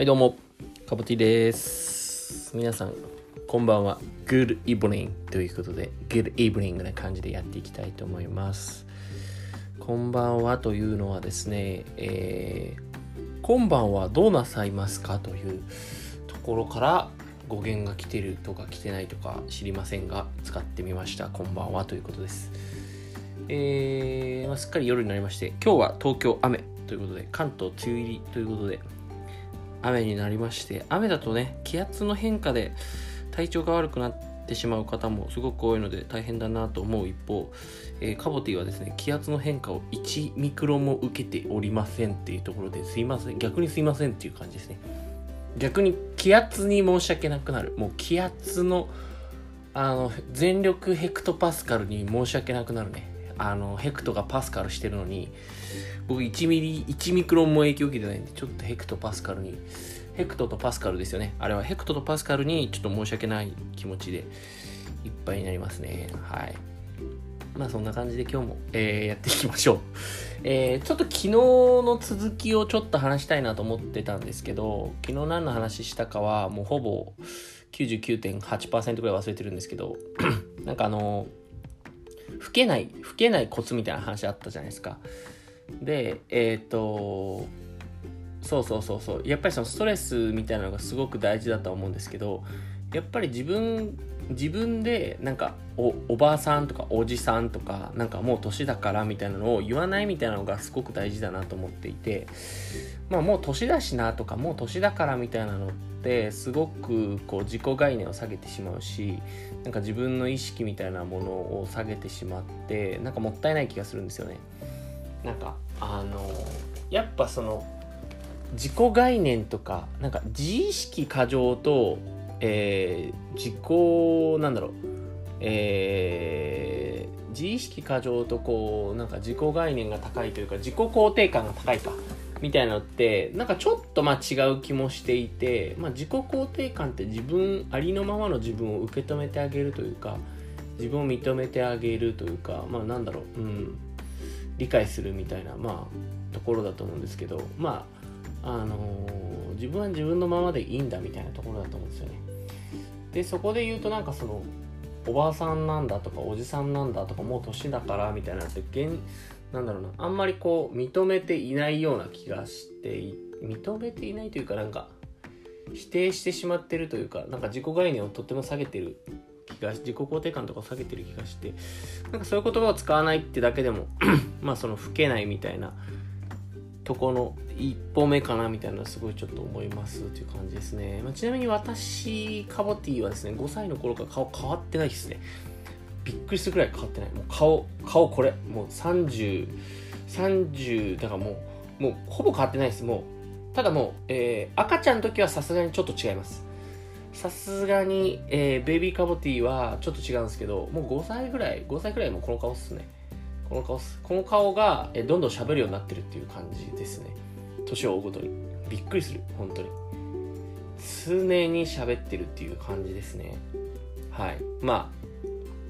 はいどうも。カボティです。皆さんこんばんは。Good evening ということで Good evening な感じでやっていきたいと思います。こんばんはというのはですね、えー、今晩はどうなさいますかというところから語源が来てるとか来てないとか知りませんが使ってみました。こんばんはということです。えー、まあ、すっかり夜になりまして今日は東京雨ということで関東梅雨入りということで雨になりまして雨だとね気圧の変化で体調が悪くなってしまう方もすごく多いので大変だなと思う一方、えー、カボティはですね気圧の変化を1ミクロも受けておりませんっていうところですいません逆にすいませんっていう感じですね。逆に気圧に申し訳なくなる。もう気圧のあの全力ヘクトパスカルに申し訳なくなるね。あのヘクトがパスカルしてるのに僕1ミリ1ミクロンも影響を受けてないんでちょっとヘクトパスカルにヘクトとパスカルですよね。あれはヘクトとパスカルにちょっと申し訳ない気持ちでいっぱいになりますね。はい。まあそんな感じで今日も、えー、やっていきましょう。えー、ちょっと昨日の続きをちょっと話したいなと思ってたんですけど昨日何の話したかはもうほぼ99.8%ぐらい忘れてるんですけど なんかあの老けない老けないコツみたいな話あったじゃないですか。でえっ、ー、とそうそうそうそうやっぱりそのストレスみたいなのがすごく大事だと思うんですけどやっぱり自分自分でなんかおおばあさんとかおじさんとかなんかもう年だからみたいなのを言わないみたいなのがすごく大事だなと思っていてまあもう年だしなとかもう年だからみたいなのってすごくこう自己概念を下げてしまうしなんか自分の意識みたいなものを下げてしまってなんかもったいない気がするんですよね。なんかあのやっぱその自己概念とかなんか自意識過剰と、えー、自己なんだろうえー、自意識過剰とこうなんか自己概念が高いというか自己肯定感が高いかみたいなのってなんかちょっとまあ違う気もしていて、まあ、自己肯定感って自分ありのままの自分を受け止めてあげるというか自分を認めてあげるというかまあなんだろう、うん、理解するみたいなまあところだと思うんですけどまああのー、自分は自分のままでいいんだみたいなところだと思うんですよね。でそこで言うとなんかそのおばあさんなんだとかおじさんなんだとかもう年だからみたいなって現なんだろうなあんまりこう認めていないような気がして認めていないというかなんか否定してしまってるというかなんか自己概念をとっても下げてるがし自己肯定感とかを下げてる気がしてなんかそういう言葉を使わないってだけでも まあその老けないみたいなとこの一歩目かなみたいなすごいちょっと思いますという感じですね、まあ、ちなみに私カボティはですね5歳の頃から顔変わってないですね。びっくりするくらい変わってない。もう顔顔これ。もう3030 30だからもうもうほぼ変わってないです。もうただもう、えー、赤ちゃんの時はさすがにちょっと違います。さすがに、えー、ベイビーカボティはちょっと違うんですけどもう5歳ぐらい5歳ぐらいもこの顔っすね。この顔っす。この顔が、えー、どんどん喋るようになってるっていう感じですね。年を追うごとに。びっくりする。本当に。常に喋ってるっていう感じですね。はい。まあ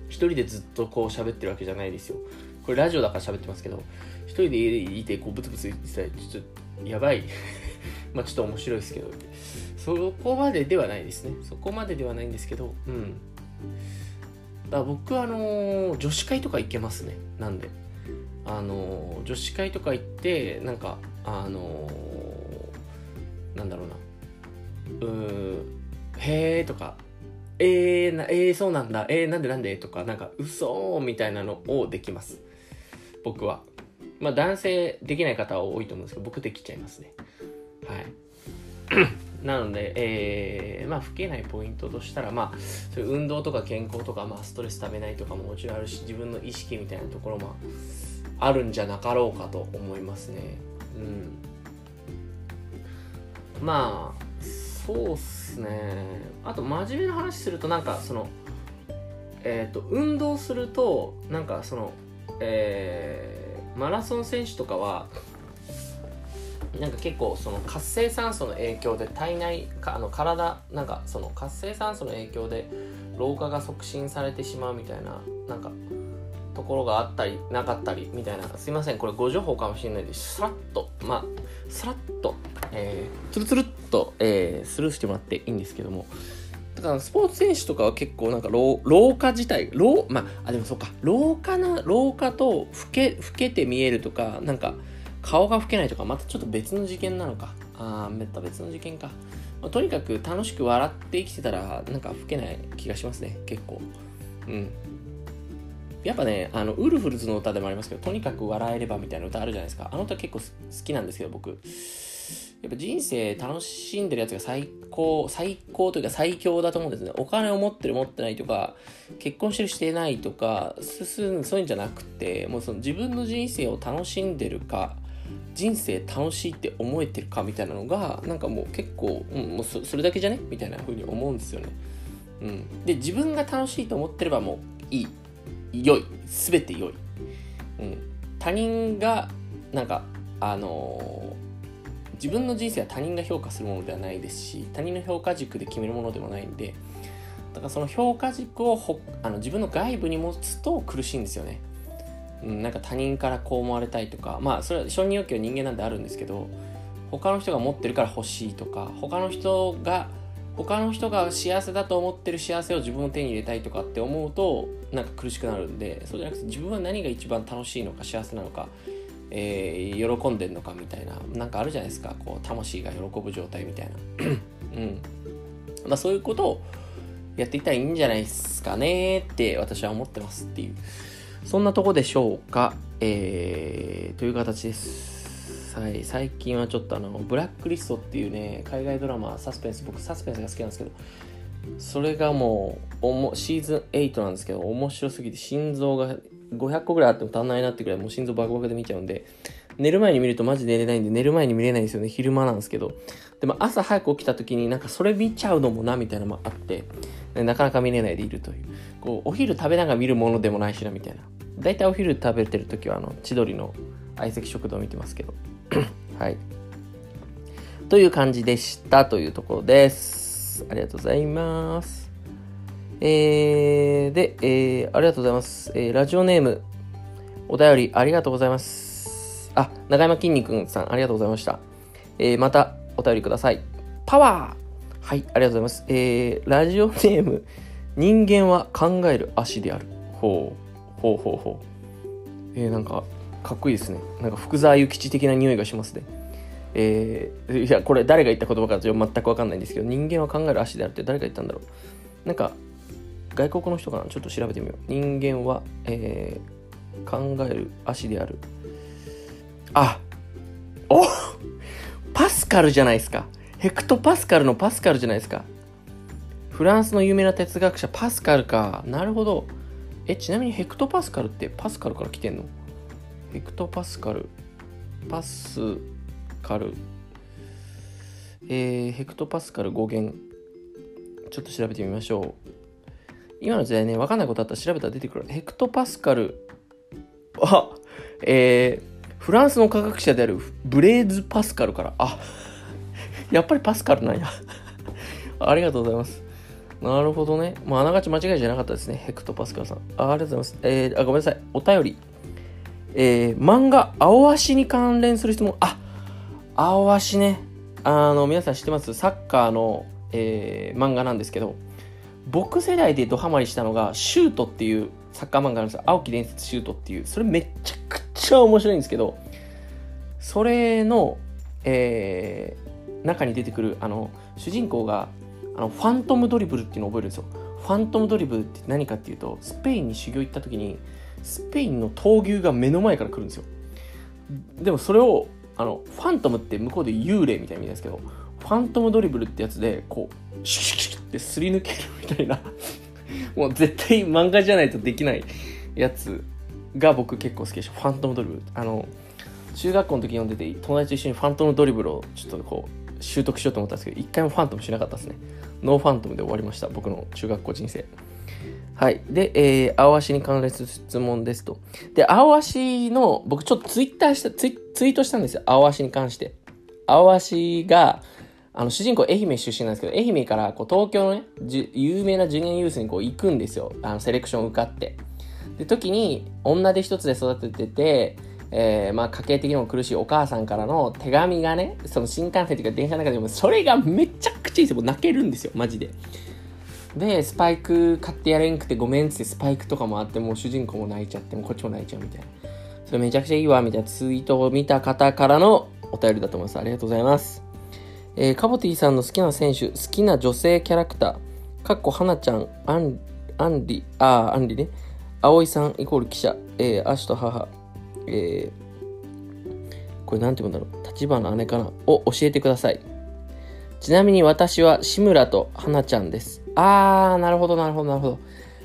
一人でずっとこう喋ってるわけじゃないですよ。これラジオだから喋ってますけど、一人でいてこうブツブツ言ってたらちょっとやばい。まあちょっと面白いですけど、そこまでではないですね。そこまでではないんですけど、うん。だ僕はあの、女子会とか行けますね。なんで。あの、女子会とか行って、なんか、あの、なんだろうな。うーんへーとか、えー、な、えー、そうなんだ、えー、なんでなんで？とか、なんか、嘘みたいなのをできます。僕は。まあ、男性できない方は多いと思うんですけど、僕できちゃいますね。はい。なので、えー、まあ、老けないポイントとしたら、まあ、そういう運動とか健康とか、まあ、ストレスためないとかももちろんあるし、自分の意識みたいなところもあるんじゃなかろうかと思いますね。うん。まあ、そうっすねあと真面目な話するとなんかそのえっ、ー、と運動するとなんかそのえー、マラソン選手とかはなんか結構その活性酸素の影響で体内かあの体なんかその活性酸素の影響で老化が促進されてしまうみたいななんかところがあったりなかったりみたいなすいませんこれご情報かもしれないです。さらっとまあさらっと、えー、つるつるっと、えー、スルーしてもらっていいんですけども。だからスポーツ選手とかは結構なんか老老化自体老まああでもそうか。老化な老化と老け老けて見えるとかなんか顔が老けないとかまたちょっと別の事件なのかああまた別の事件か、まあ、とにかく楽しく笑って生きてたらなんか老けない気がしますね結構うんやっぱね、あの、ウルフルズの歌でもありますけど、とにかく笑えればみたいな歌あるじゃないですか。あの歌結構好きなんですけど、僕。やっぱ人生楽しんでるやつが最高、最高というか最強だと思うんですね。お金を持ってる持ってないとか、結婚してるしてないとか、そういうんじゃなくて、もうその自分の人生を楽しんでるか、人生楽しいって思えてるかみたいなのが、なんかもう結構、うん、もうそれだけじゃね？みたいな風に思うんですよね。うん。で、自分が楽しいと思ってればもういい。良い全て良い、うん、他人がなんかあのー、自分の人生は他人が評価するものではないですし他人の評価軸で決めるものでもないんでだからその評価軸をほあの自分の外部に持つと苦しいんですよね、うん、なんか他人からこう思われたいとかまあそれは承認欲求は人間なんであるんですけど他の人が持ってるから欲しいとか他の人が他の人が幸せだと思ってる幸せを自分の手に入れたいとかって思うとなんか苦しくなるんでそうじゃなくて自分は何が一番楽しいのか幸せなのか、えー、喜んでんのかみたいななんかあるじゃないですか。こう魂が喜ぶ状態みたいな。うん。まあそういうことをやっていったらいいんじゃないですかねって私は思ってますっていうそんなとこでしょうか？えー、という形です。はい、最近はちょっとあの、ブラックリストっていうね、海外ドラマ、サスペンス、僕サスペンスが好きなんですけど、それがもう、おもシーズン8なんですけど、面白すぎて心臓が500個ぐらいあっても足んないなってくらい、もう心臓バクバクで見ちゃうんで、寝る前に見るとマジ寝れないんで、寝る前に見れないんですよね、昼間なんですけど。でも朝早く起きた時になんかそれ見ちゃうのもな、みたいなのもあって、なかなか見れないでいるという。こう、お昼食べながら見るものでもないしな、みたいな。大体お昼食べてる時は、あの、千鳥の相席食堂見てますけど。はい。という感じでしたというところです。ありがとうございます。えー、で、えー、ありがとうございます。えー、ラジオネーム、お便りありがとうございます。あ、長山きんに君さん、ありがとうございました。えー、またお便りください。パワーはい、ありがとうございます。えー、ラジオネーム、人間は考える足である。ほう、ほうほうほう。えー、なんか、かっこいいですね。なんか福沢諭吉的な匂いがしますね。えー、いや、これ誰が言った言葉か全くわかんないんですけど、人間は考える足であるって誰が言ったんだろう。なんか、外国の人かな？ちょっと調べてみよう。人間は、えー、考える足である。あおパスカルじゃないですか。ヘクトパスカルのパスカルじゃないですか。フランスの有名な哲学者パスカルか。なるほど。え、ちなみにヘクトパスカルってパスカルから来てんの？ヘクトパスカル、パスカル、えー、ヘクトパスカル語源、ちょっと調べてみましょう。今の時代ね、わかんないことあったら調べたら出てくる。ヘクトパスカル、あ、えー、フランスの科学者であるブレーズ・パスカルから、あ、やっぱりパスカルなんや。ありがとうございます。なるほどね。まあ、あながち間違いじゃなかったですね。ヘクトパスカルさん。あありがとうございます。えー、あ、ごめんなさい。お便り。えー、漫画、青足に関連する質問。あ、青足ね。あの、皆さん知ってます？サッカーの、えー、漫画なんですけど、僕世代でドハマりしたのが、シュートっていうサッカー漫画なんですよ。青木伝説シュートっていう。それめちゃくちゃ面白いんですけど、それの、えー、中に出てくる、あの、主人公が、あの、ファントムドリブルっていうのを覚えるんですよ。ファントムドリブルって何かっていうと、スペインに修行行った時に、スペインの闘牛が目の前から来るんですよでもそれをあの phantom って向こうで幽霊みたいな意味ですけどファントムドリブルってやつでこうシュシュシュってすり抜けるみたいな もう絶対漫画じゃないとできないやつが僕結構好きでしょファントムドリブルあの中学校の時読んでて友達と一緒にファントムドリブルをちょっとこう習得しようと思ったんですけど一回もファントムしなかったですね no phantom で終わりました僕の中学校人生はい。で、えー、青足に関連する質問ですと。で、青足の、僕ちょっとツイッターしたツイ、ツイートしたんですよ。青足に関して。青足が、あの、主人公愛媛出身なんですけど、愛媛からこう東京のね、有名なジュニアユースにこう行くんですよ。あの、セレクション受かって。で、時に女手一つで育ててて、えー、まあ家計的にも苦しいお母さんからの手紙がね、その新幹線というか電車の中でもそれがめちゃくちゃいいですよ。もう泣けるんですよ、マジで。で、スパイク買ってやれんくてごめんってスパイクとかもあって、もう主人公も泣いちゃって、もこっちも泣いちゃうみたいな。それめちゃくちゃいいわ、みたいなツイートを見た方からのお便りだと思います。ありがとうございます。えー、カボティさんの好きな選手、好きな女性キャラクター、かっこはなちゃん、アン、アンリ、あー、アンリね。葵さんイコール記者、えー、アシと母、えー、これなんて言うんだろう、立花姉かな？を教えてください。ちなみに私は志村と花ちゃんです。あー、なるほど、なるほど、なるほど。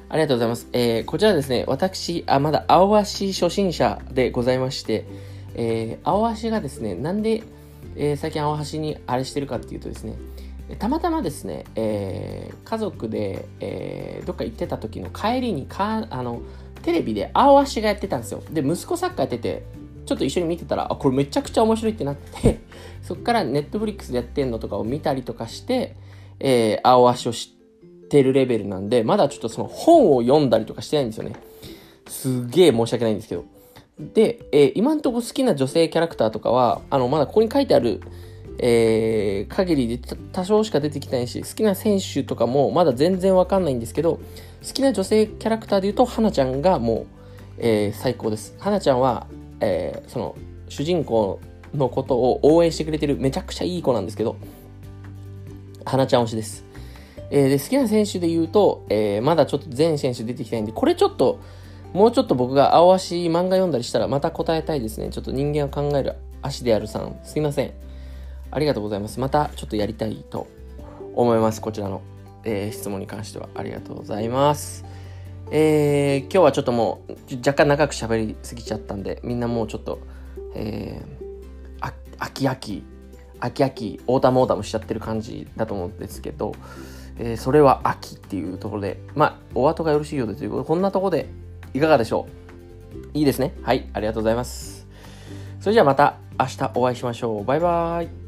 ありがとうございます。えー、こちらですね、私、あ、まだ青足初心者でございまして、えー、青足がですね、なんで、えー、最近青足にあれしてるかっていうとですね、たまたまですね、えー、家族で、えー、どっか行ってた時の帰りにかあのテレビで青足がやってたんですよ。で、息子サッカーやってて、ちょっと一緒に見てたら、あ、これめちゃくちゃ面白いってなって、そっからネットフリックスでやってんのとかを見たりとかして、えー、青足を知ってるレベルなんで、まだちょっとその本を読んだりとかしてないんですよね。すげえ申し訳ないんですけど。で、えー、今んとこ好きな女性キャラクターとかは、あの、まだここに書いてある、えー、限りで多少しか出てきないし、好きな選手とかもまだ全然わかんないんですけど、好きな女性キャラクターで言うと、花ちゃんがもう、えー、最高です。花ちゃんは、えー、その、主人公のことを応援してくれてるめちゃくちゃいい子なんですけど、花ちゃん推しです。えー、で、好きな選手で言うと、えー、まだちょっと全選手出てきてないんで、これちょっと、もうちょっと僕が青足漫画読んだりしたらまた答えたいですね。ちょっと人間を考える足であるさん、すいません。ありがとうございます。またちょっとやりたいと思います。こちらの、えー、質問に関しては。ありがとうございます。えー、今日はちょっともう若干長く喋りすぎちゃったんで、みんなもうちょっと、えー、秋秋、秋秋、 autumn autumn しちゃってる感じだと思うんですけど、えー、それは秋っていうところで、まあ、お後がよろしいようでということで、こんなところでいかがでしょう？いいですね。はい、ありがとうございます。それじゃあまた明日お会いしましょう。バイバーイ。